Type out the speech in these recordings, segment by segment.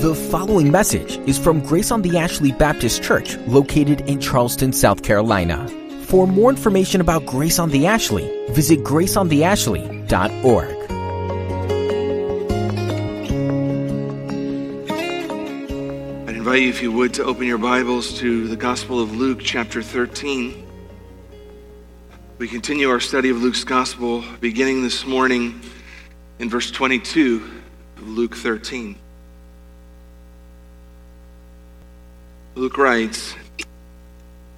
The following message is from Grace on the Ashley Baptist Church, located in Charleston, South Carolina. For more information about Grace on the Ashley, visit graceontheashley.org. I'd invite you, if you would, to open your Bibles to the Gospel of Luke, chapter 13. We continue our study of Luke's Gospel, beginning this morning in verse 22 of Luke 13. Luke writes,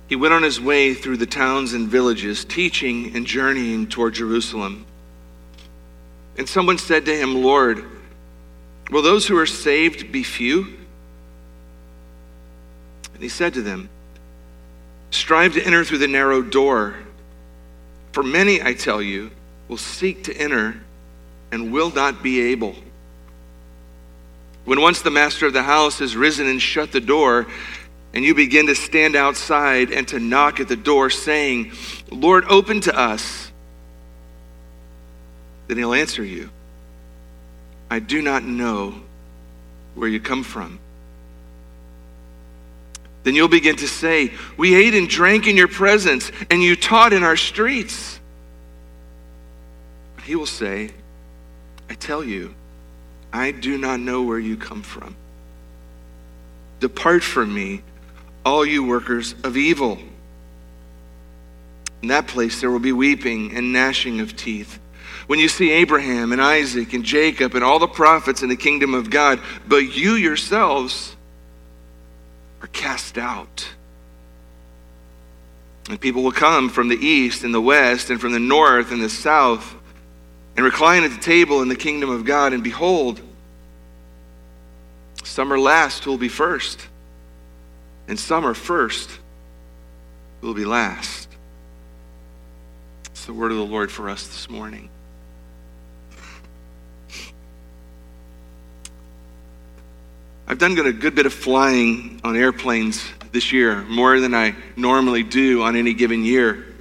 He went on his way through the towns and villages, teaching and journeying toward Jerusalem. And someone said to him, Lord, will those who are saved be few? And he said to them, Strive to enter through the narrow door. For many, I tell you, will seek to enter and will not be able. When once the master of the house has risen and shut the door, and you begin to stand outside and to knock at the door, saying, Lord, open to us, then he'll answer you, I do not know where you come from. Then you'll begin to say, We ate and drank in your presence, and you taught in our streets. He will say, I tell you, I do not know where you come from. Depart from me all you workers of evil. In that place there will be weeping and gnashing of teeth. When you see Abraham and Isaac and Jacob and all the prophets in the kingdom of God, but you yourselves are cast out. And people will come from the east and the west and from the north and the south and recline at the table in the kingdom of God. And behold, some are last who will be first and some are first, who will be last. It's the word of the Lord for us this morning. I've done a good bit of flying on airplanes this year, more than I normally do on any given year.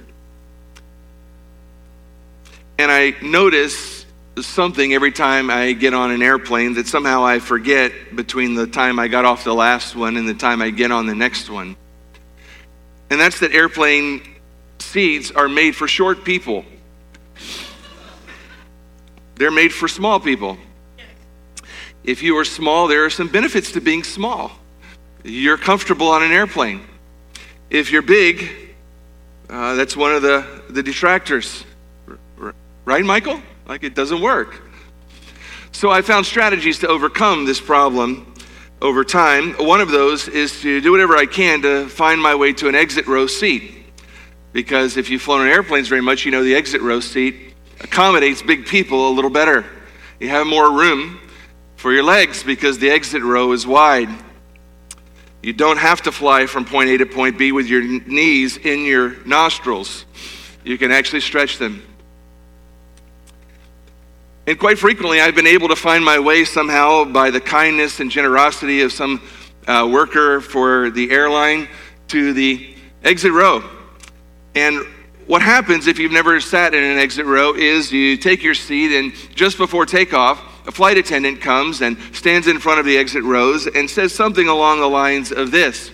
And I notice something every time I get on an airplane that somehow I forget between the time I got off the last one and the time I get on the next one. And that's that airplane seats are made for short people. They're made for small people. If you are small, there are some benefits to being small. You're comfortable on an airplane. If you're big, uh, that's one of the, the detractors. Right, Michael? Like it doesn't work. So I found strategies to overcome this problem over time. One of those is to do whatever I can to find my way to an exit row seat. Because if you've flown on airplanes very much, you know the exit row seat accommodates big people a little better. You have more room for your legs because the exit row is wide. You don't have to fly from point A to point B with your knees in your nostrils. You can actually stretch them. And quite frequently, I've been able to find my way somehow by the kindness and generosity of some uh, worker for the airline to the exit row. And what happens if you've never sat in an exit row is you take your seat, and just before takeoff, a flight attendant comes and stands in front of the exit rows and says something along the lines of this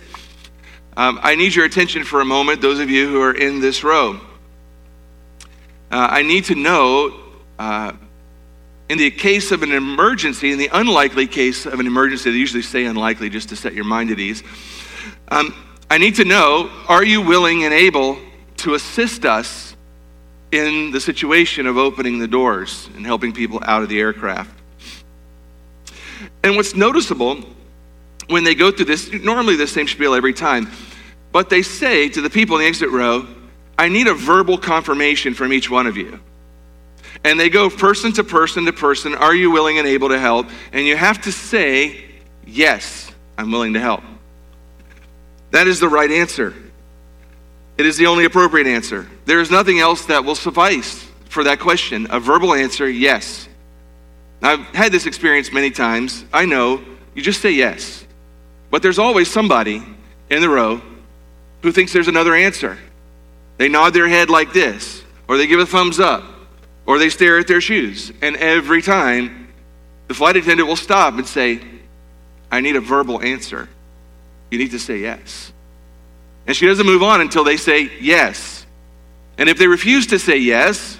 um, I need your attention for a moment, those of you who are in this row. Uh, I need to know. Uh, in the case of an emergency, in the unlikely case of an emergency, they usually say unlikely just to set your mind at ease. Um, I need to know are you willing and able to assist us in the situation of opening the doors and helping people out of the aircraft? And what's noticeable when they go through this, normally the same spiel every time, but they say to the people in the exit row, I need a verbal confirmation from each one of you. And they go person to person to person Are you willing and able to help? And you have to say, Yes, I'm willing to help. That is the right answer. It is the only appropriate answer. There is nothing else that will suffice for that question. A verbal answer, yes. I've had this experience many times. I know you just say yes. But there's always somebody in the row who thinks there's another answer. They nod their head like this, or they give a thumbs up, or they stare at their shoes. And every time, the flight attendant will stop and say, I need a verbal answer. You need to say yes. And she doesn't move on until they say yes. And if they refuse to say yes,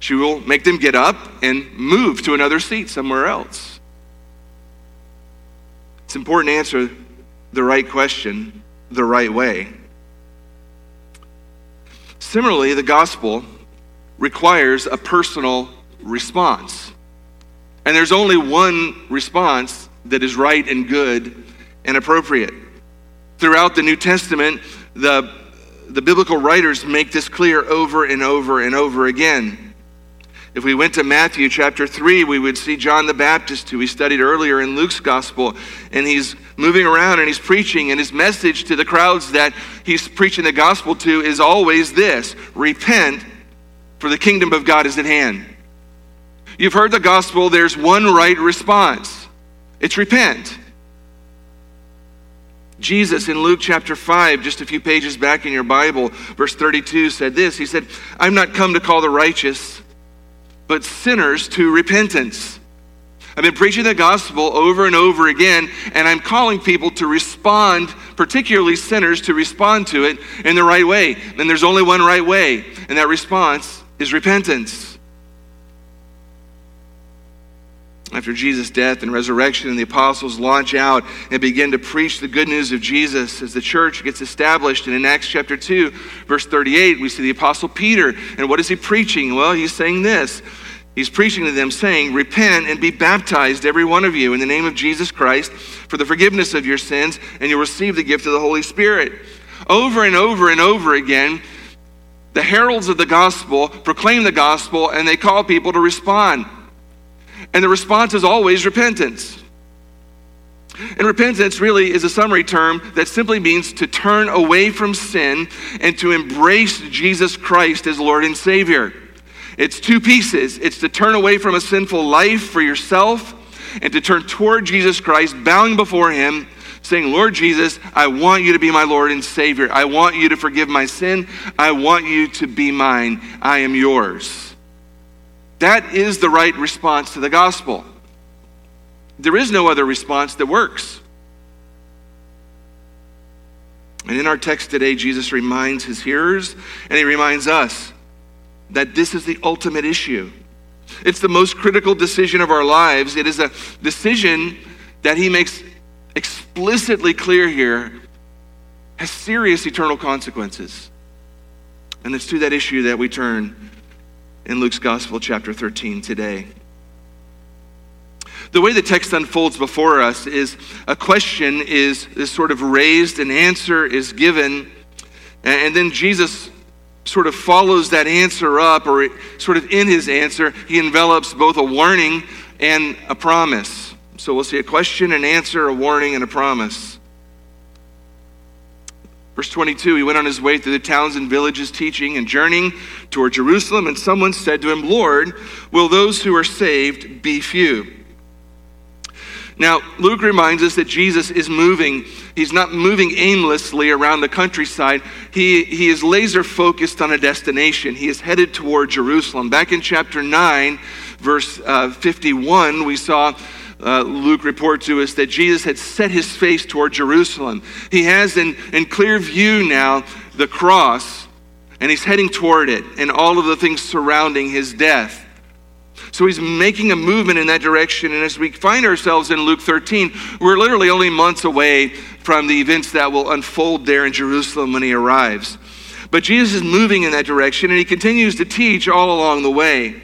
she will make them get up and move to another seat somewhere else. It's important to answer the right question the right way. Similarly, the gospel requires a personal response. And there's only one response that is right and good and appropriate. Throughout the New Testament, the, the biblical writers make this clear over and over and over again. If we went to Matthew chapter 3, we would see John the Baptist, who we studied earlier in Luke's gospel, and he's moving around and he's preaching, and his message to the crowds that he's preaching the gospel to is always this repent, for the kingdom of God is at hand. You've heard the gospel, there's one right response it's repent. Jesus in Luke chapter 5, just a few pages back in your Bible, verse 32 said this He said, I'm not come to call the righteous, but sinners to repentance. I've been preaching the gospel over and over again, and I'm calling people to respond, particularly sinners, to respond to it in the right way. And there's only one right way, and that response is repentance. after Jesus' death and resurrection, and the apostles launch out and begin to preach the good news of Jesus as the church gets established. And in Acts chapter 2, verse 38, we see the apostle Peter. And what is he preaching? Well, he's saying this. He's preaching to them, saying, Repent and be baptized, every one of you, in the name of Jesus Christ, for the forgiveness of your sins, and you'll receive the gift of the Holy Spirit. Over and over and over again, the heralds of the gospel proclaim the gospel, and they call people to respond. And the response is always repentance. And repentance really is a summary term that simply means to turn away from sin and to embrace Jesus Christ as Lord and Savior. It's two pieces it's to turn away from a sinful life for yourself and to turn toward Jesus Christ, bowing before Him, saying, Lord Jesus, I want you to be my Lord and Savior. I want you to forgive my sin. I want you to be mine. I am yours. That is the right response to the gospel. There is no other response that works. And in our text today, Jesus reminds his hearers and he reminds us that this is the ultimate issue. It's the most critical decision of our lives. It is a decision that he makes explicitly clear here has serious eternal consequences. And it's to that issue that we turn in Luke's Gospel, chapter 13, today. The way the text unfolds before us is a question is, is sort of raised, an answer is given, and then Jesus sort of follows that answer up, or sort of in his answer, he envelops both a warning and a promise. So we'll see a question, an answer, a warning, and a promise. Verse 22 He went on his way through the towns and villages, teaching and journeying toward Jerusalem. And someone said to him, Lord, will those who are saved be few? Now, Luke reminds us that Jesus is moving. He's not moving aimlessly around the countryside. He, he is laser focused on a destination. He is headed toward Jerusalem. Back in chapter 9, verse uh, 51, we saw uh, Luke report to us that Jesus had set his face toward Jerusalem. He has in, in clear view now the cross, and he's heading toward it and all of the things surrounding his death. So he's making a movement in that direction. And as we find ourselves in Luke 13, we're literally only months away from the events that will unfold there in Jerusalem when he arrives. But Jesus is moving in that direction, and he continues to teach all along the way.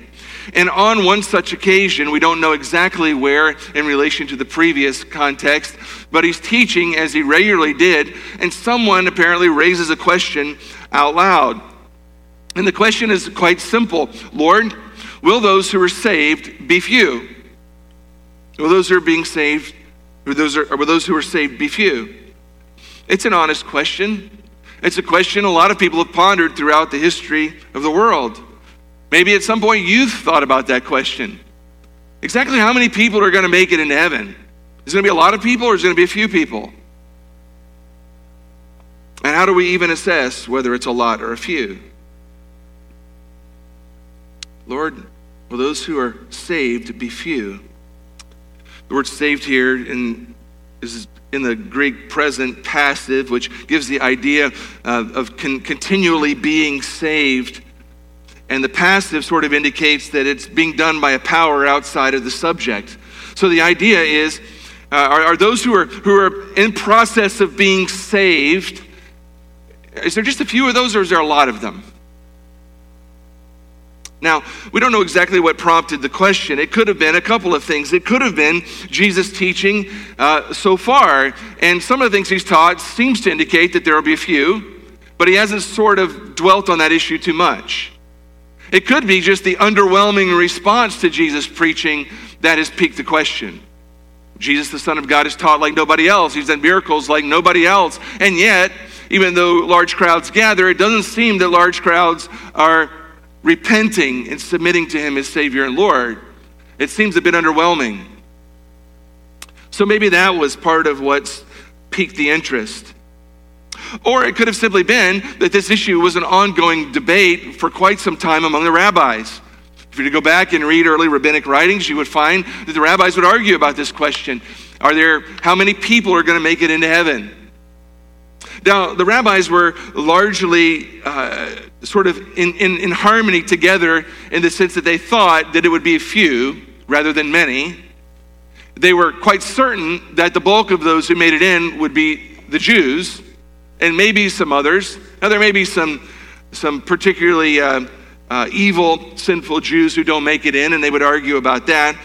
And on one such occasion, we don't know exactly where in relation to the previous context, but he's teaching as he regularly did, and someone apparently raises a question out loud. And the question is quite simple Lord, will those who are saved be few? Will those who are being saved, or those, are, or will those who are saved be few? It's an honest question. It's a question a lot of people have pondered throughout the history of the world. Maybe at some point you've thought about that question. Exactly how many people are going to make it into heaven? Is it going to be a lot of people or is it going to be a few people? And how do we even assess whether it's a lot or a few? Lord, will those who are saved be few? The word saved here in, is in the Greek present passive, which gives the idea uh, of con- continually being saved. And the passive sort of indicates that it's being done by a power outside of the subject. So the idea is uh, are, are those who are, who are in process of being saved, is there just a few of those or is there a lot of them? Now, we don't know exactly what prompted the question. It could have been a couple of things. It could have been Jesus' teaching uh, so far, and some of the things he's taught seems to indicate that there will be a few, but he hasn't sort of dwelt on that issue too much. It could be just the underwhelming response to Jesus' preaching that has piqued the question. Jesus, the Son of God, is taught like nobody else. He's done miracles like nobody else. And yet, even though large crowds gather, it doesn't seem that large crowds are repenting and submitting to Him as Savior and Lord. It seems a bit underwhelming. So maybe that was part of what's piqued the interest. Or it could have simply been that this issue was an ongoing debate for quite some time among the rabbis. If you were to go back and read early rabbinic writings, you would find that the rabbis would argue about this question. Are there, how many people are going to make it into heaven? Now, the rabbis were largely uh, sort of in, in, in harmony together in the sense that they thought that it would be a few rather than many. They were quite certain that the bulk of those who made it in would be the Jews and maybe some others. Now, there may be some, some particularly uh, uh, evil, sinful Jews who don't make it in, and they would argue about that.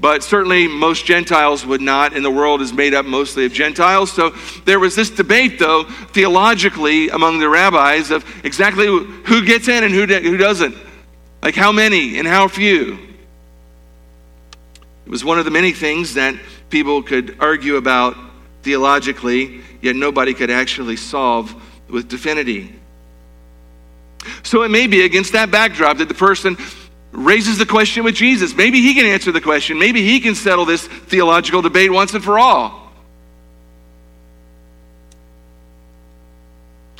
But certainly, most Gentiles would not, and the world is made up mostly of Gentiles. So there was this debate, though, theologically among the rabbis of exactly who gets in and who, who doesn't. Like how many and how few. It was one of the many things that people could argue about theologically, yet nobody could actually solve with divinity. So it may be against that backdrop that the person raises the question with Jesus. Maybe he can answer the question. Maybe he can settle this theological debate once and for all.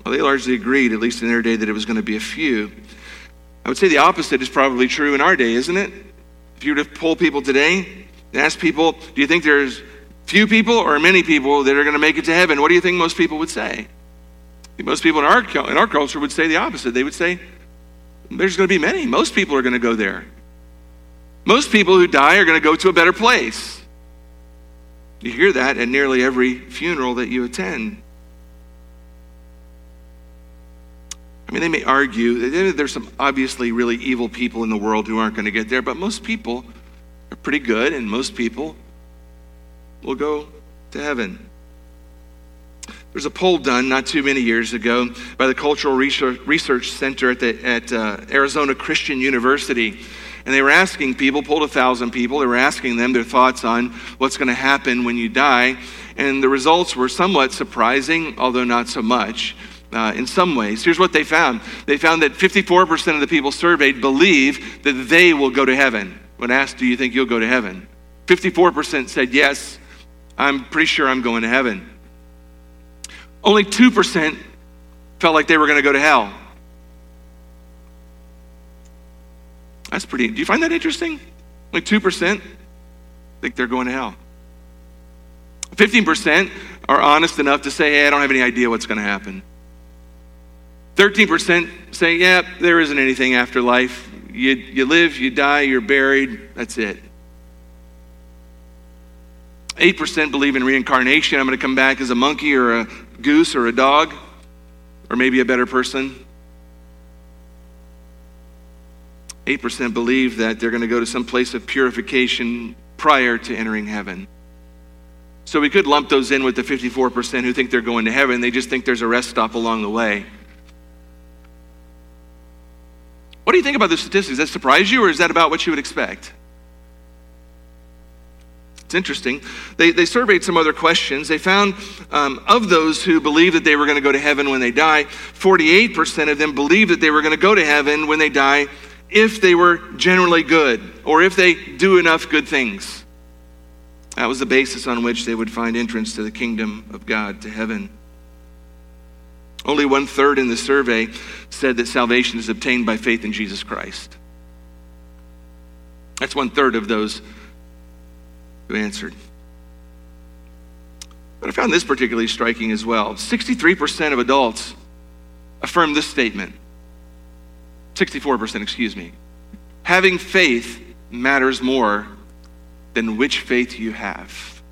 Well, they largely agreed, at least in their day, that it was going to be a few. I would say the opposite is probably true in our day, isn't it? If you were to poll people today and ask people, do you think there's few people or many people that are going to make it to heaven? What do you think most people would say? Most people in our, in our culture would say the opposite. They would say, there's going to be many. Most people are going to go there. Most people who die are going to go to a better place. You hear that at nearly every funeral that you attend. I mean, they may argue that there's some obviously really evil people in the world who aren't going to get there, but most people are pretty good, and most people will go to heaven. There's a poll done not too many years ago by the Cultural Research Center at, the, at uh, Arizona Christian University. And they were asking people, polled a thousand people, they were asking them their thoughts on what's going to happen when you die. And the results were somewhat surprising, although not so much. Uh, in some ways. Here's what they found they found that 54% of the people surveyed believe that they will go to heaven. When asked, Do you think you'll go to heaven? 54% said, Yes, I'm pretty sure I'm going to heaven. Only 2% felt like they were going to go to hell. That's pretty, do you find that interesting? Like 2% think they're going to hell. 15% are honest enough to say, hey, I don't have any idea what's going to happen. 13% say, yeah, there isn't anything after life. You, you live, you die, you're buried, that's it. 8% believe in reincarnation. I'm going to come back as a monkey or a goose or a dog, or maybe a better person. 8% believe that they're going to go to some place of purification prior to entering heaven. So we could lump those in with the 54% who think they're going to heaven. They just think there's a rest stop along the way. What do you think about the statistics? Does that surprise you, or is that about what you would expect? It's interesting. They, they surveyed some other questions. They found um, of those who believed that they were going to go to heaven when they die, 48% of them believed that they were going to go to heaven when they die if they were generally good or if they do enough good things. That was the basis on which they would find entrance to the kingdom of God, to heaven. Only one third in the survey said that salvation is obtained by faith in Jesus Christ. That's one third of those who answered. But I found this particularly striking as well. 63% of adults affirm this statement. 64%, excuse me. Having faith matters more than which faith you have.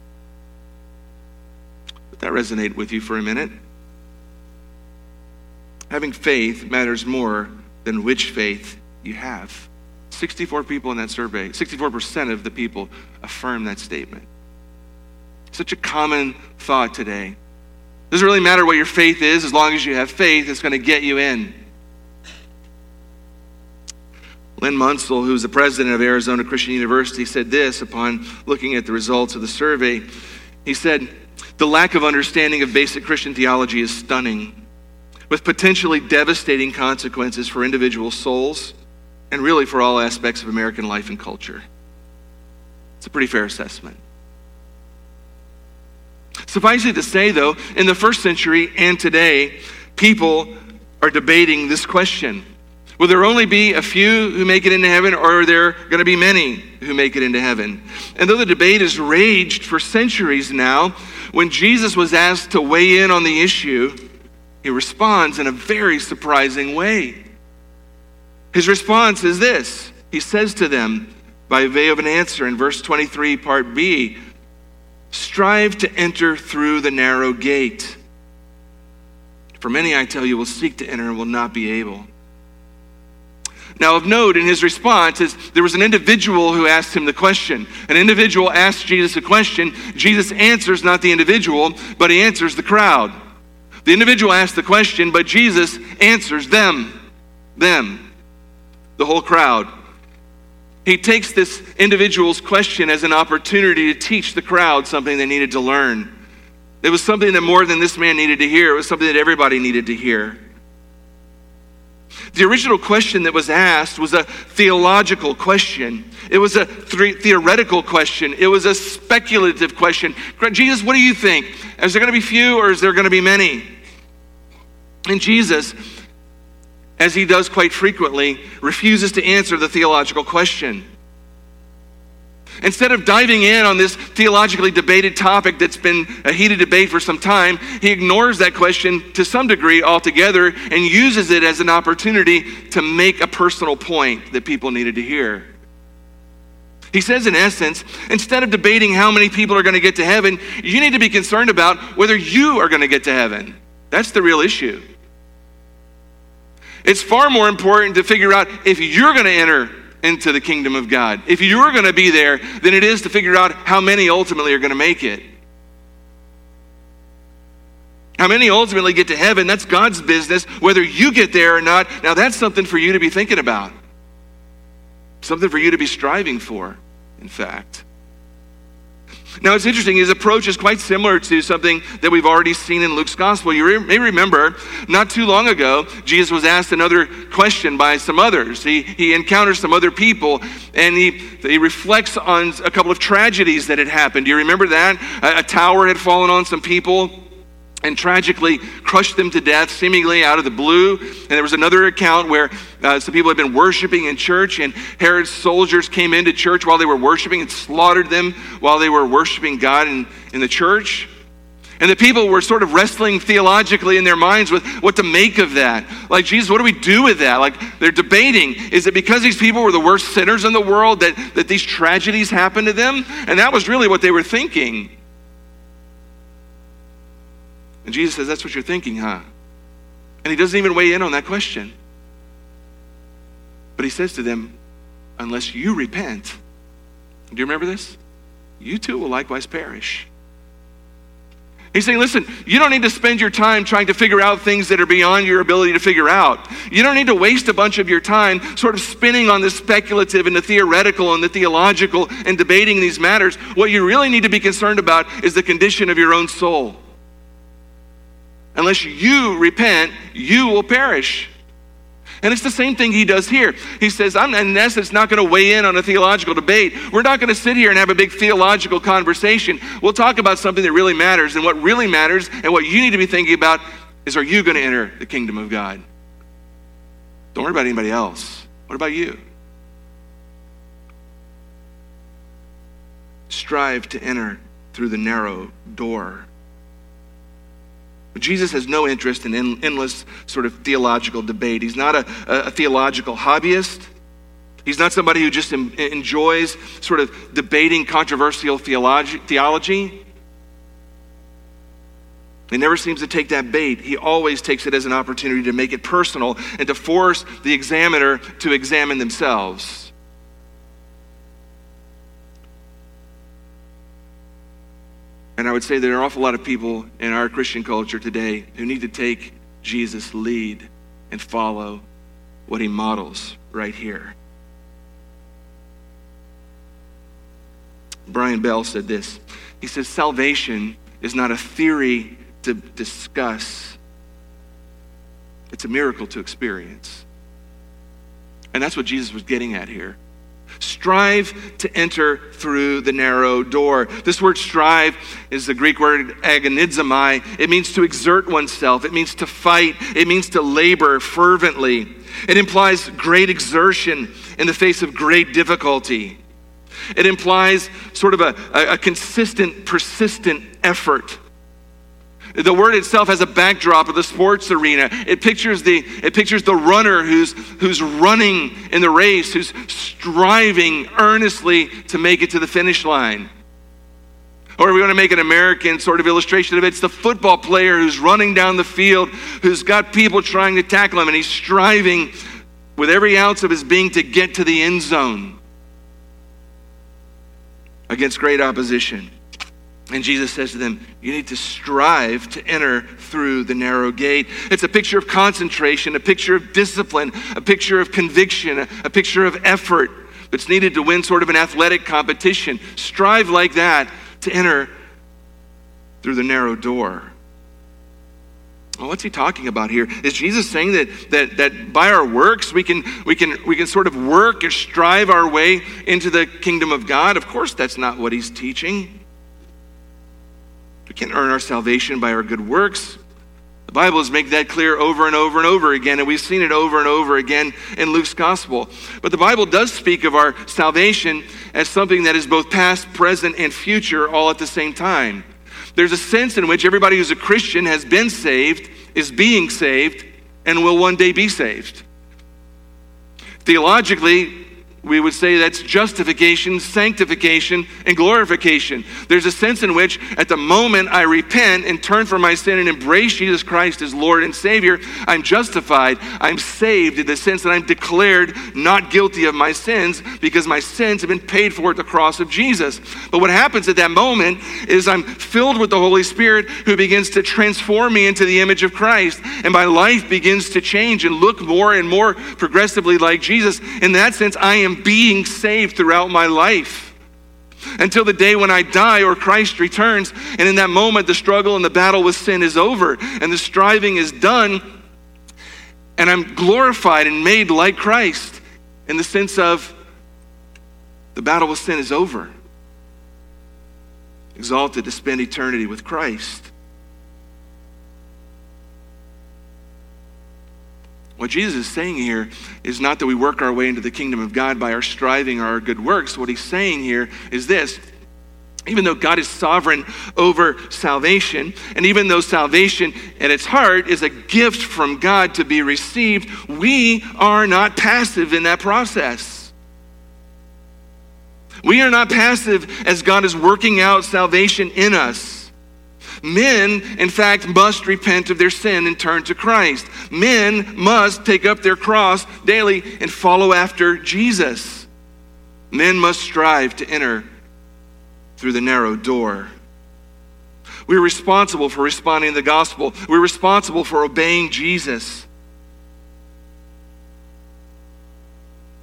Let that resonate with you for a minute. Having faith matters more than which faith you have. 64 people in that survey, 64% of the people affirm that statement. Such a common thought today. Doesn't really matter what your faith is, as long as you have faith, it's going to get you in. Len Munsil, who's the president of Arizona Christian University, said this upon looking at the results of the survey. He said, The lack of understanding of basic Christian theology is stunning, with potentially devastating consequences for individual souls and really for all aspects of American life and culture. It's a pretty fair assessment. Suffice it to say, though, in the first century and today, people are debating this question Will there only be a few who make it into heaven, or are there going to be many who make it into heaven? And though the debate has raged for centuries now, when Jesus was asked to weigh in on the issue, he responds in a very surprising way. His response is this He says to them, by way of an answer in verse 23, part B, strive to enter through the narrow gate. For many, I tell you, will seek to enter and will not be able. Now, of note in his response is there was an individual who asked him the question. An individual asked Jesus a question. Jesus answers not the individual, but he answers the crowd. The individual asked the question, but Jesus answers them. Them. The whole crowd. He takes this individual's question as an opportunity to teach the crowd something they needed to learn. It was something that more than this man needed to hear, it was something that everybody needed to hear. The original question that was asked was a theological question. It was a theoretical question. It was a speculative question. Jesus, what do you think? Is there going to be few or is there going to be many? And Jesus, as he does quite frequently, refuses to answer the theological question. Instead of diving in on this theologically debated topic that's been a heated debate for some time, he ignores that question to some degree altogether and uses it as an opportunity to make a personal point that people needed to hear. He says, in essence, instead of debating how many people are going to get to heaven, you need to be concerned about whether you are going to get to heaven. That's the real issue. It's far more important to figure out if you're going to enter into the kingdom of God. If you're going to be there, then it is to figure out how many ultimately are going to make it. How many ultimately get to heaven, that's God's business. Whether you get there or not, now that's something for you to be thinking about. Something for you to be striving for, in fact. Now, it's interesting, his approach is quite similar to something that we've already seen in Luke's gospel. You may remember, not too long ago, Jesus was asked another question by some others. He, he encounters some other people and he, he reflects on a couple of tragedies that had happened. Do you remember that? A, a tower had fallen on some people and tragically crushed them to death, seemingly out of the blue. And there was another account where uh, some people had been worshiping in church, and Herod's soldiers came into church while they were worshiping and slaughtered them while they were worshiping God in, in the church. And the people were sort of wrestling theologically in their minds with what to make of that. Like, Jesus, what do we do with that? Like, they're debating is it because these people were the worst sinners in the world that, that these tragedies happened to them? And that was really what they were thinking. And Jesus says, That's what you're thinking, huh? And he doesn't even weigh in on that question. But he says to them, Unless you repent, do you remember this? You too will likewise perish. He's saying, listen, you don't need to spend your time trying to figure out things that are beyond your ability to figure out. You don't need to waste a bunch of your time sort of spinning on the speculative and the theoretical and the theological and debating these matters. What you really need to be concerned about is the condition of your own soul. Unless you repent, you will perish. And it's the same thing he does here. He says, I'm in essence it's not going to weigh in on a theological debate. We're not going to sit here and have a big theological conversation. We'll talk about something that really matters. And what really matters and what you need to be thinking about is are you going to enter the kingdom of God? Don't worry about anybody else. What about you? strive to enter through the narrow door. Jesus has no interest in endless sort of theological debate. He's not a, a theological hobbyist. He's not somebody who just enjoys sort of debating controversial theology. He never seems to take that bait. He always takes it as an opportunity to make it personal and to force the examiner to examine themselves. And I would say there are an awful lot of people in our Christian culture today who need to take Jesus' lead and follow what he models right here. Brian Bell said this. He says, Salvation is not a theory to discuss, it's a miracle to experience. And that's what Jesus was getting at here. Strive to enter through the narrow door. This word strive is the Greek word agonizomai. It means to exert oneself, it means to fight, it means to labor fervently. It implies great exertion in the face of great difficulty. It implies sort of a, a, a consistent, persistent effort. The word itself has a backdrop of the sports arena. It pictures the, it pictures the runner who's, who's running in the race, who's striving earnestly to make it to the finish line. Or we want to make an American sort of illustration of it. It's the football player who's running down the field, who's got people trying to tackle him, and he's striving with every ounce of his being to get to the end zone against great opposition. And Jesus says to them, You need to strive to enter through the narrow gate. It's a picture of concentration, a picture of discipline, a picture of conviction, a, picture of effort that's needed to win sort of an athletic competition. Strive like that to enter through the narrow door. Well, what's he talking about here? Is Jesus saying that, that, that by our works we can, we, can, we can sort of work or strive our way into the kingdom of God? Of course, that's not what he's teaching. We can't earn our salvation by our good works. The Bible is making that clear over and over and over again, and we've seen it over and over again in Luke's gospel. But the Bible does speak of our salvation as something that is both past, present, and future all at the same time. There's a sense in which everybody who's a Christian has been saved, is being saved, and will one day be saved. Theologically, we would say that's justification, sanctification, and glorification. There's a sense in which, at the moment I repent and turn from my sin and embrace Jesus Christ as Lord and Savior, I'm justified. I'm saved in the sense that I'm declared not guilty of my sins because my sins have been paid for at the cross of Jesus. But what happens at that moment is I'm filled with the Holy Spirit who begins to transform me into the image of Christ, and my life begins to change and look more and more progressively like Jesus. In that sense, I am am being saved throughout my life until the day when I die or Christ returns. And in that moment, the struggle and the battle with sin is over and the striving is done. And I'm glorified and made like Christ in the sense of the battle with sin is over. Exalted to spend eternity with Christ. What Jesus is saying here is not that we work our way into the kingdom of God by our striving or our good works. What he's saying here is this even though God is sovereign over salvation, and even though salvation at its heart is a gift from God to be received, we are not passive in that process. We are not passive as God is working out salvation in us. Men, in fact, must repent of their sin and turn to Christ. Men must take up their cross daily and follow after Jesus. Men must strive to enter through the narrow door. We're responsible for responding to the gospel. We're responsible for obeying Jesus.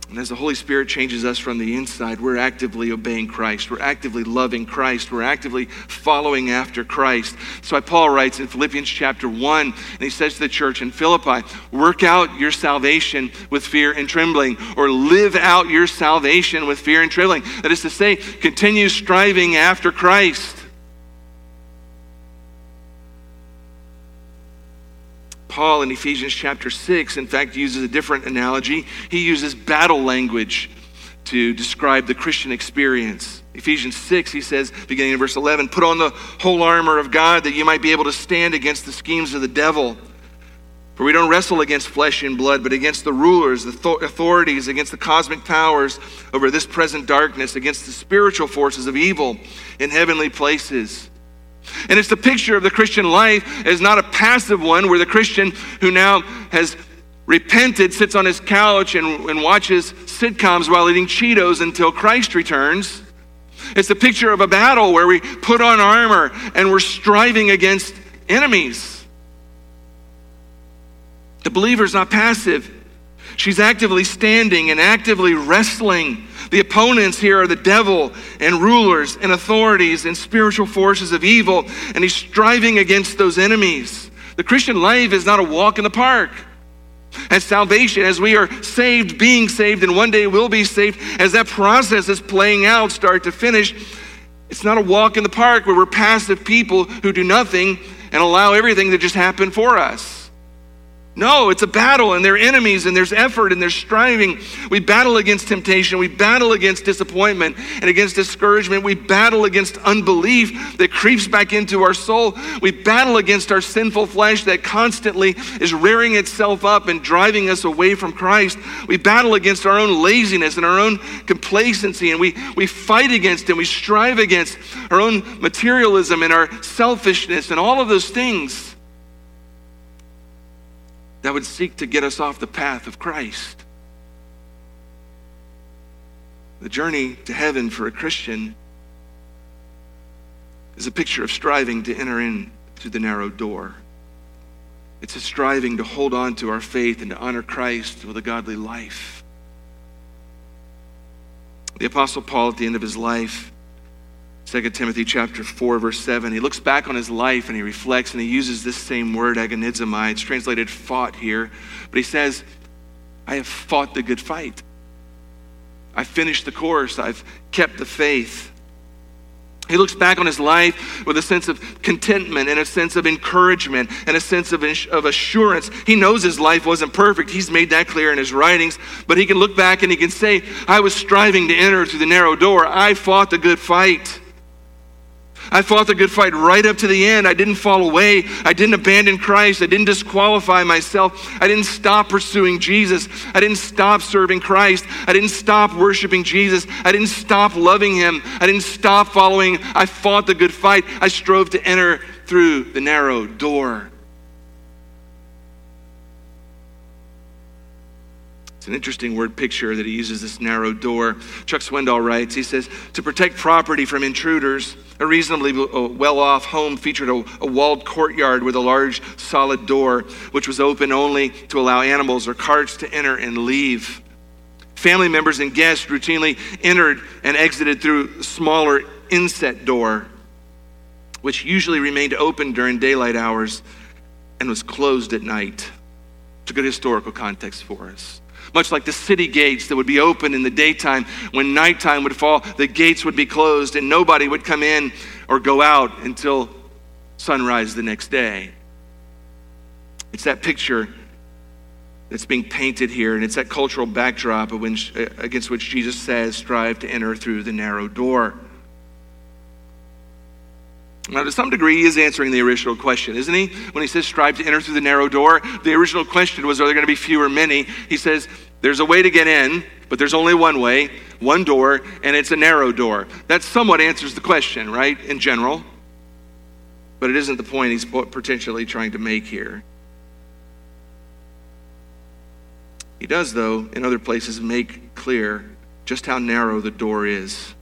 And as the Holy Spirit changes us from the inside, we're actively obeying Christ. We're actively loving Christ. We're actively following after Christ. So Paul writes in Philippians chapter 1, and he says to the church in Philippi, work out your salvation with fear and trembling, or live out your salvation with fear and trembling. That is to say, continue striving after Christ. Paul in Ephesians chapter 6, in fact, uses a different analogy. He uses battle language to describe the Christian experience. Ephesians 6, he says, beginning in verse 11, put on the whole armor of God that you might be able to stand against the schemes of the devil. For we don't wrestle against flesh and blood, but against the rulers, the authorities, against the cosmic powers over this present darkness, against the spiritual forces of evil in heavenly places. And it's the picture of the Christian life as not a passive one where the Christian who now has repented sits on his couch and, and watches sitcoms while eating Cheetos until Christ returns. It's a picture of a battle where we put on armor and we're striving against enemies. The believer is not passive. She's actively standing and actively wrestling. The opponents here are the devil and rulers and authorities and spiritual forces of evil, and he's striving against those enemies. The Christian life is not a walk in the park. As salvation, as we are saved, being saved, and one day will be saved, as that process is playing out, start to finish, it's not a walk in the park where we're passive people who do nothing and allow everything to just happen for us. No, it's a battle, and there are enemies, and there's effort, and there's striving. We battle against temptation. We battle against disappointment and against discouragement. We battle against unbelief that creeps back into our soul. We battle against our sinful flesh that constantly is rearing itself up and driving us away from Christ. We battle against our own laziness and our own complacency, and we, we fight against and we strive against our own materialism and our selfishness and all of those things that would seek to get us off the path of Christ. The journey to heaven for a Christian is a picture of striving to enter in through the narrow door. It's a striving to hold on to our faith and to honor Christ with a godly life. The Apostle Paul, at the end of his life, 2 Timothy chapter 4, verse 7. He looks back on his life and he reflects and he uses this same word, agonizomai. It's translated fought here. But he says, I have fought the good fight. I've finished the course. I've kept the faith. He looks back on his life with a sense of contentment and a sense of encouragement and a sense of, of assurance. He knows his life wasn't perfect. He's made that clear in his writings. But he can look back and he can say, I was striving to enter through the narrow door. I fought the good fight. I fought the good fight right up to the end. I didn't fall away. I didn't abandon Christ. I didn't disqualify myself. I didn't stop pursuing Jesus. I didn't stop serving Christ. I didn't stop worshiping Jesus. I didn't stop loving Him. I didn't stop following. I fought the good fight. I strove to enter through the narrow door. An interesting word picture that he uses this narrow door. Chuck Swindoll writes, he says, to protect property from intruders, a reasonably uh, well off home featured a, a, walled courtyard with a large solid door, which was open only to allow animals or carts to enter and leave. Family members and guests routinely entered and exited through a smaller inset door, which usually remained open during daylight hours and was closed at night. It's a good historical context for us. Much like the city gates that would be open in the daytime, when nighttime would fall, the gates would be closed and nobody would come in or go out until sunrise the next day. It's that picture that's being painted here, and it's that cultural backdrop uh, against which Jesus says, strive to enter through the narrow door. Now, to some degree, he is answering the original question, isn't he? When he says, strive to enter through the narrow door, the original question was, are there going to be few or many? He says, there's a way to get in, but there's only one way, one door, and it's a narrow door. That somewhat answers the question, right, in general. But it isn't the point he's potentially trying to make here. He does, though, in other places, make clear just how narrow the door is.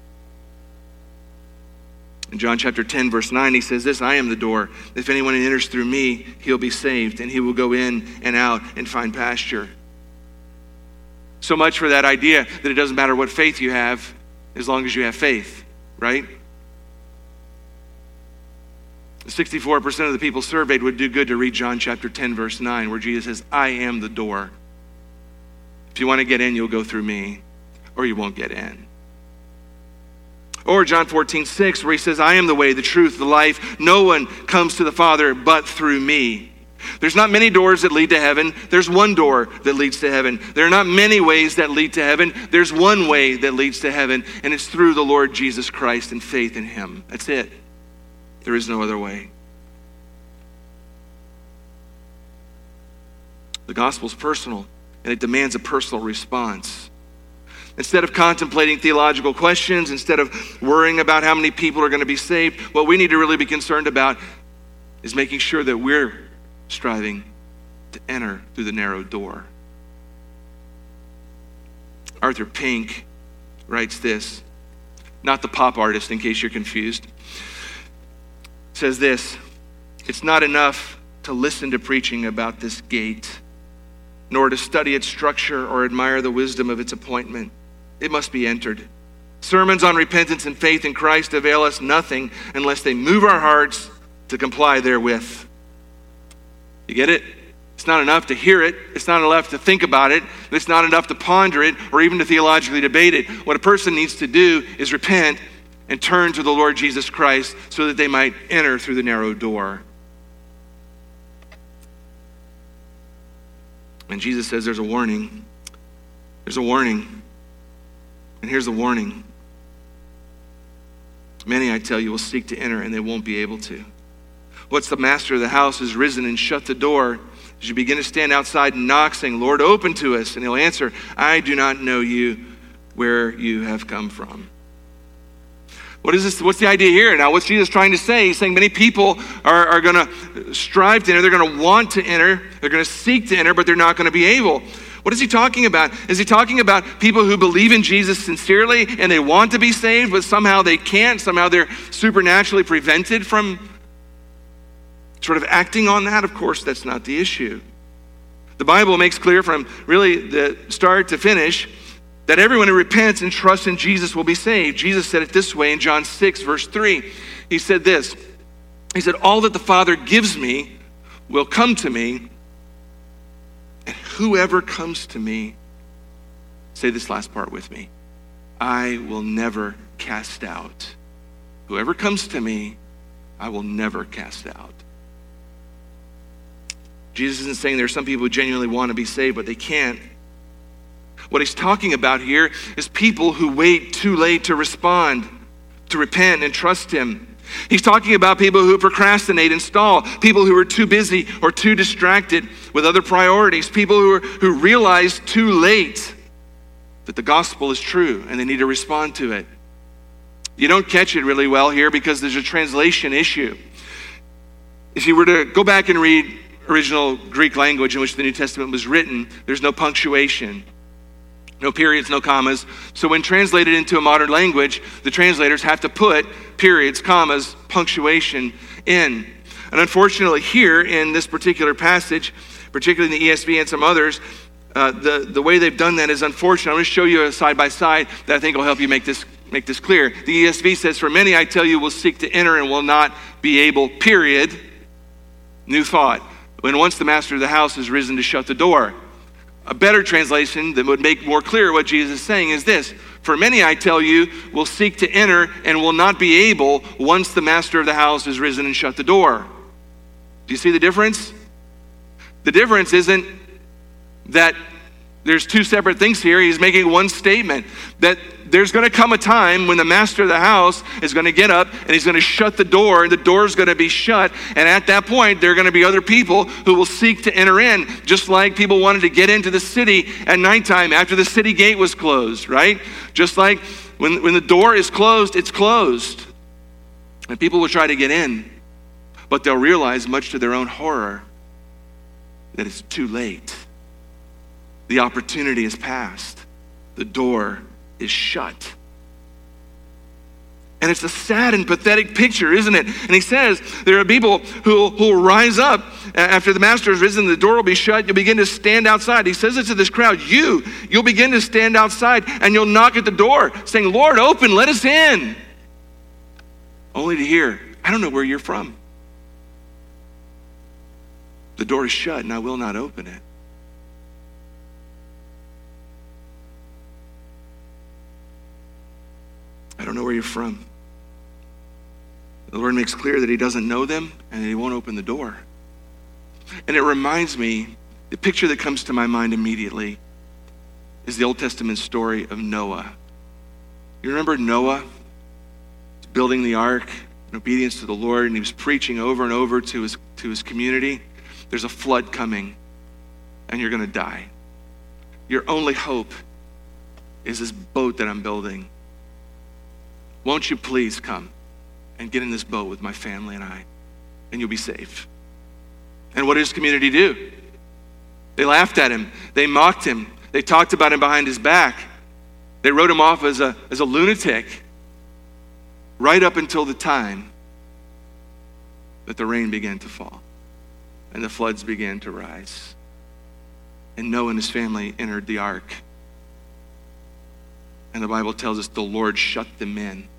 In John chapter 10, verse 9, he says this I am the door. If anyone enters through me, he'll be saved, and he will go in and out and find pasture. So much for that idea that it doesn't matter what faith you have as long as you have faith, right? 64% of the people surveyed would do good to read John chapter 10, verse 9, where Jesus says, I am the door. If you want to get in, you'll go through me, or you won't get in. Or John 14, 6, where he says, I am the way, the truth, the life. No one comes to the Father but through me. There's not many doors that lead to heaven. There's one door that leads to heaven. There are not many ways that lead to heaven. There's one way that leads to heaven, and it's through the Lord Jesus Christ and faith in Him. That's it. There is no other way. The gospel is personal, and it demands a personal response. Instead of contemplating theological questions, instead of worrying about how many people are going to be saved, what we need to really be concerned about is making sure that we're striving to enter through the narrow door. Arthur Pink writes this, not the pop artist, in case you're confused. Says this It's not enough to listen to preaching about this gate, nor to study its structure or admire the wisdom of its appointment. It must be entered. Sermons on repentance and faith in Christ avail us nothing unless they move our hearts to comply therewith. You get it? It's not enough to hear it. It's not enough to think about it. It's not enough to ponder it or even to theologically debate it. What a person needs to do is repent and turn to the Lord Jesus Christ so that they might enter through the narrow door. And Jesus says there's a warning. There's a warning. And here's a warning Many, I tell you, will seek to enter and they won't be able to. What's the master of the house has risen and shut the door as you begin to stand outside and knock, saying, Lord, open to us. And he'll answer, I do not know you where you have come from. What is this? What's the idea here? Now, what's Jesus trying to say? He's saying many people are, are going to strive to enter. They're going to want to enter. They're going to seek to enter, but they're not going to be able. What is he talking about? Is he talking about people who believe in Jesus sincerely and they want to be saved, but somehow they can't? Somehow they're supernaturally prevented from sort of acting on that, of course, that's not the issue. The Bible makes clear from really the start to finish that everyone who repents and trusts in Jesus will be saved. Jesus said it this way in John 6, verse 3. He said this He said, All that the Father gives me will come to me, whoever comes to me, say this last part with me, I will never cast out. Whoever comes to me, I will never cast out. Jesus isn't saying there are some people who genuinely want to be saved, but they can't. What he's talking about here is people who wait too late to respond, to repent and trust him. He's talking about people who procrastinate and stall, people who are too busy or too distracted with other priorities, people who, are, who realize too late that the gospel is true and they need to respond to it. You don't catch it really well here because there's a translation issue. If you were to go back and read original Greek language in which the New Testament was written, there's no punctuation, no periods, no commas. So when translated into a modern language, the translators have to put periods, commas, punctuation in. And unfortunately, here in this particular passage, particularly in the ESV and some others, uh, the, the way they've done that is unfortunate. I'm going to show you a side by side that I think will help you make this, make this clear. The ESV says, For many, I tell you, will seek to enter and will not be able, period. New thought when once the master of the house has risen to shut the door. A better translation that would make more clear what Jesus is saying is this For many, I tell you, will seek to enter and will not be able once the master of the house has risen and shut the door. Do you see the difference? The difference isn't that there's two separate things here. He's making one statement that there's going to come a time when the master of the house is going to get up and he's going to shut the door, and the door is going to be shut. And at that point, there are going to be other people who will seek to enter in, just like people wanted to get into the city at nighttime after the city gate was closed, right? Just like when, when the door is closed, it's closed. And people will try to get in, but they'll realize, much to their own horror, that it's too late. The opportunity is past. The door is shut. And it's a sad and pathetic picture, isn't it? And he says there are people who will rise up after the master has risen, the door will be shut. You'll begin to stand outside. He says it to this crowd You, you'll begin to stand outside and you'll knock at the door, saying, Lord, open, let us in. Only to hear, I don't know where you're from. The door is shut and I will not open it. I don't know where you're from. The Lord makes clear that He doesn't know them and that He won't open the door. And it reminds me, the picture that comes to my mind immediately is the Old Testament story of Noah. You remember Noah building the ark in obedience to the Lord, and he was preaching over and over to his, to his community there's a flood coming, and you're going to die. Your only hope is this boat that I'm building. Won't you please come and get in this boat with my family and I, and you'll be safe? And what did his community do? They laughed at him, they mocked him, they talked about him behind his back, they wrote him off as a, as a lunatic, right up until the time that the rain began to fall and the floods began to rise. And Noah and his family entered the ark. And the Bible tells us the Lord shut them in.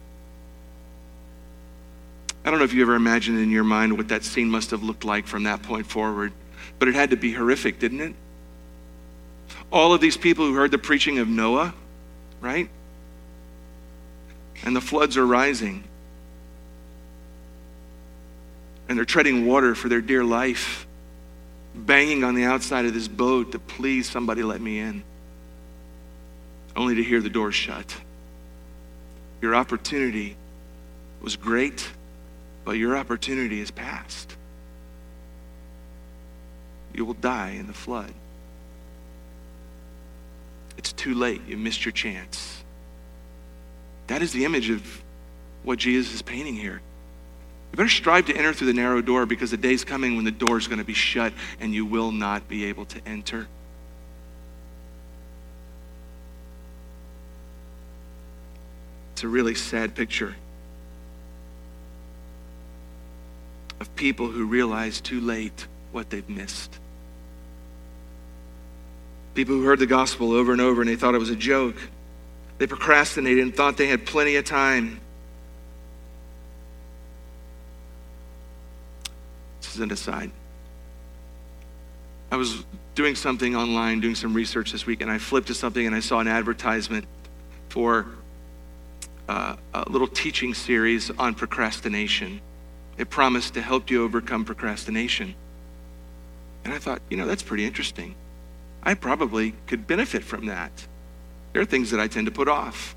I don't know if you ever imagined in your mind what that scene must have looked like from that point forward, but it had to be horrific, didn't it? All of these people who heard the preaching of Noah, right? And the floods are rising. And they're treading water for their dear life, banging on the outside of this boat to please somebody let me in, only to hear the door shut. Your opportunity was great, but your opportunity is past. You will die in the flood. It's too late. You missed your chance. That is the image of what Jesus is painting here. You better strive to enter through the narrow door because the day's coming when the door is going to be shut and you will not be able to enter. It's a really sad picture of people who realize too late what they've missed. People who heard the gospel over and over and they thought it was a joke. They procrastinated and thought they had plenty of time. This is an aside. I was doing something online, doing some research this week, and I flipped to something and I saw an advertisement for uh, a little teaching series on procrastination. It promised to help you overcome procrastination. And I thought, you know, that's pretty interesting. I probably could benefit from that. There are things that I tend to put off.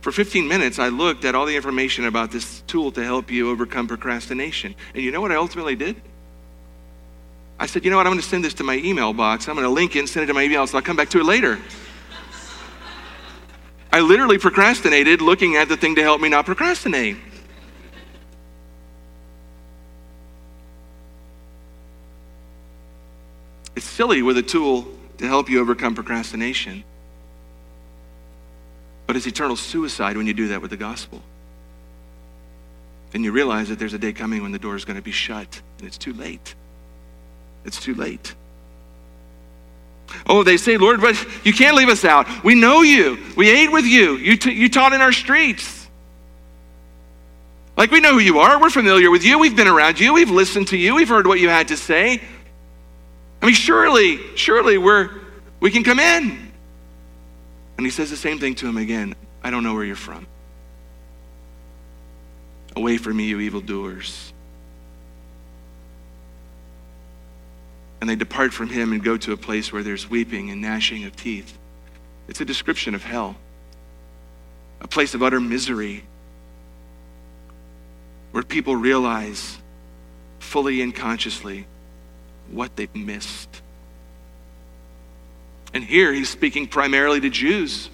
For 15 minutes, I looked at all the information about this tool to help you overcome procrastination. And you know what I ultimately did? I said, you know what? I'm going to send this to my email box. I'm going to link it and send it to my email, so I'll come back to it later. I literally procrastinated looking at the thing to help me not procrastinate. It's silly with a tool to help you overcome procrastination. But it's eternal suicide when you do that with the gospel. And you realize that there's a day coming when the door is going to be shut, and it's too late. It's too late. Oh, they say, Lord, but you can't leave us out. We know you. We ate with you. You, t- you taught in our streets. Like we know who you are. We're familiar with you. We've been around you. We've listened to you. We've heard what you had to say. I mean, surely, surely we're, we can come in. And he says the same thing to him again I don't know where you're from. Away from me, you evildoers. And they depart from him and go to a place where there's weeping and gnashing of teeth. It's a description of hell, a place of utter misery where people realize fully and consciously what they've missed. And here he's speaking primarily to Jews.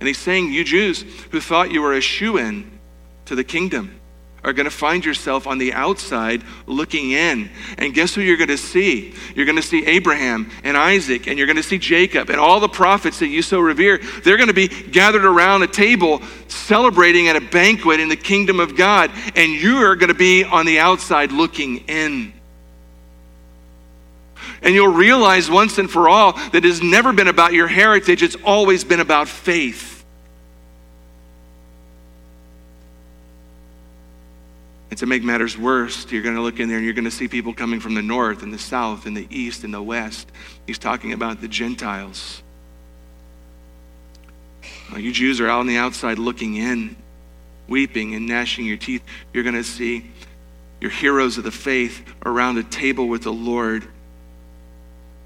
And he's saying, You Jews who thought you were a shoe in to the kingdom are going to find yourself on the outside looking in. And guess who you're going to see? You're going to see Abraham and Isaac, and you're going to see Jacob and all the prophets that you so revere. They're going to be gathered around a table celebrating at a banquet in the kingdom of God, and you're going to be on the outside looking in. And you'll realize once and for all that it has never been about your heritage, it's always been about faith. And to make matters worse, you're going to look in there and you're going to see people coming from the north and the south and the east and the west. He's talking about the Gentiles. You Jews are out on the outside looking in, weeping and gnashing your teeth. You're going to see your heroes of the faith around a table with the Lord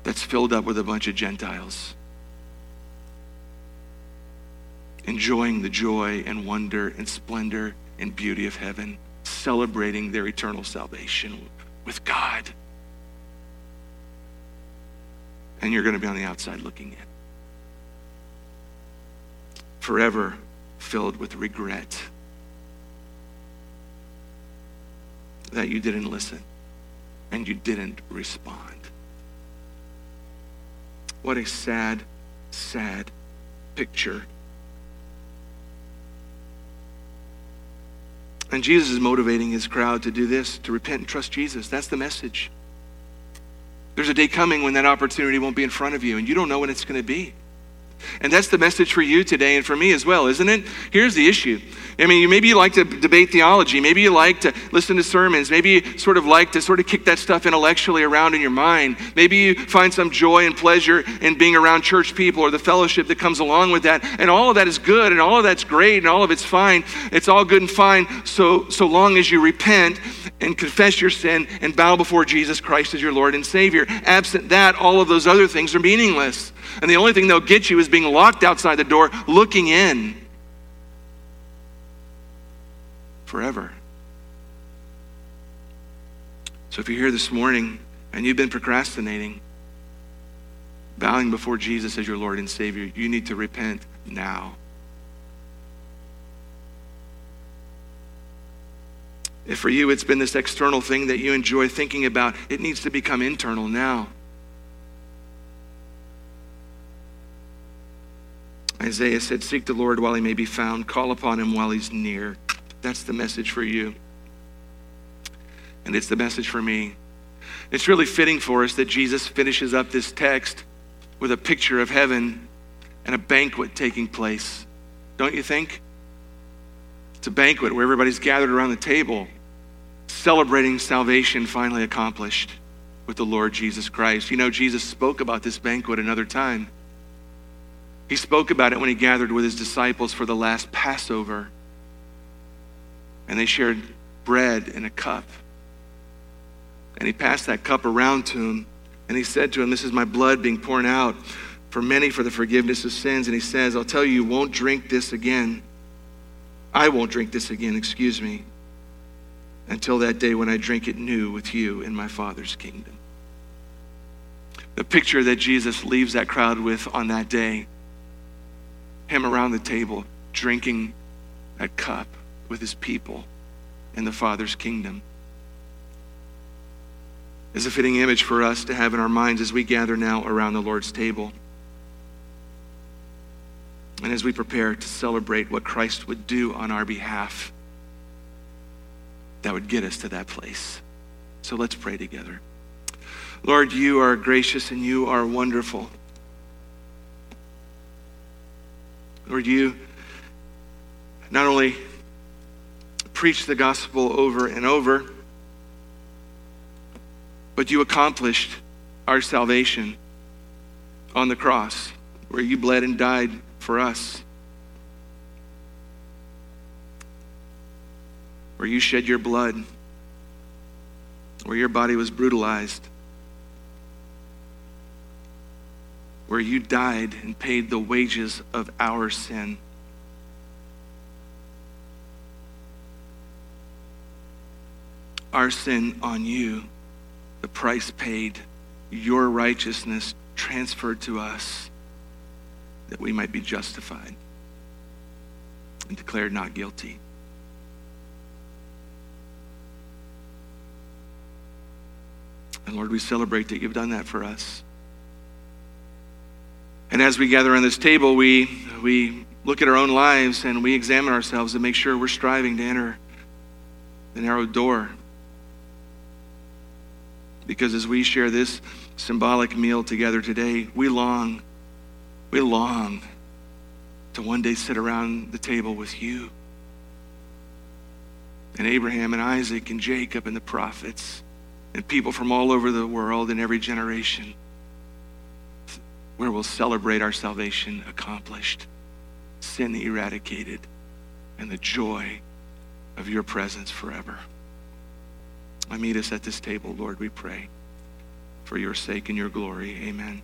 that's filled up with a bunch of Gentiles. Enjoying the joy and wonder and splendor and beauty of heaven, celebrating their eternal salvation with God. And you're going to be on the outside looking in. Forever filled with regret that you didn't listen and you didn't respond. What a sad, sad picture. And Jesus is motivating his crowd to do this, to repent and trust Jesus. That's the message. There's a day coming when that opportunity won't be in front of you, and you don't know when it's going to be. And that's the message for you today and for me as well, isn't it? Here's the issue. I mean, you, maybe you like to debate theology. Maybe you like to listen to sermons. Maybe you sort of like to sort of kick that stuff intellectually around in your mind. Maybe you find some joy and pleasure in being around church people or the fellowship that comes along with that. And all of that is good and all of that's great and all of it's fine. It's all good and fine so, so long as you repent and confess your sin and bow before Jesus Christ as your Lord and Savior. Absent that, all of those other things are meaningless. And the only thing they'll get you is being locked outside the door, looking in forever. So if you're here this morning and you've been procrastinating, bowing before Jesus as your Lord and Savior, you need to repent now. If for you it's been this external thing that you enjoy thinking about, it needs to become internal now. Isaiah said, Seek the Lord while he may be found, call upon him while he's near. That's the message for you. And it's the message for me. It's really fitting for us that Jesus finishes up this text with a picture of heaven and a banquet taking place. Don't you think? It's a banquet where everybody's gathered around the table celebrating salvation finally accomplished with the Lord Jesus Christ. You know, Jesus spoke about this banquet another time. He spoke about it when he gathered with his disciples for the last Passover. And they shared bread and a cup. And he passed that cup around to him. And he said to him, This is my blood being poured out for many for the forgiveness of sins. And he says, I'll tell you, you won't drink this again. I won't drink this again, excuse me, until that day when I drink it new with you in my Father's kingdom. The picture that Jesus leaves that crowd with on that day him around the table drinking that cup with his people in the Father's kingdom is a fitting image for us to have in our minds as we gather now around the Lord's table. And as we prepare to celebrate what Christ would do on our behalf, that would get us to that place. So let's pray together. Lord, you are gracious and you are wonderful. Lord, you not only preach the gospel over and over, but you accomplished our salvation on the cross, where you bled and died for us, where you shed your blood, where your body was brutalized where you died and paid the wages of our sin. Our sin on you, the price paid, your righteousness transferred to us that we might be justified and declared not guilty. And Lord, we celebrate that you've done that for us. And as we gather on this table, we, we look at our own lives and we examine ourselves and make sure we're striving to enter the narrow door. Because as we share this symbolic meal together today, we long, we long to one day sit around the table with you and Abraham and Isaac and Jacob and the prophets and people from all over the world in every generation where we'll celebrate our salvation accomplished, sin eradicated, and the joy of your presence forever. I meet us at this table, Lord, we pray. For your sake and your glory. Amen.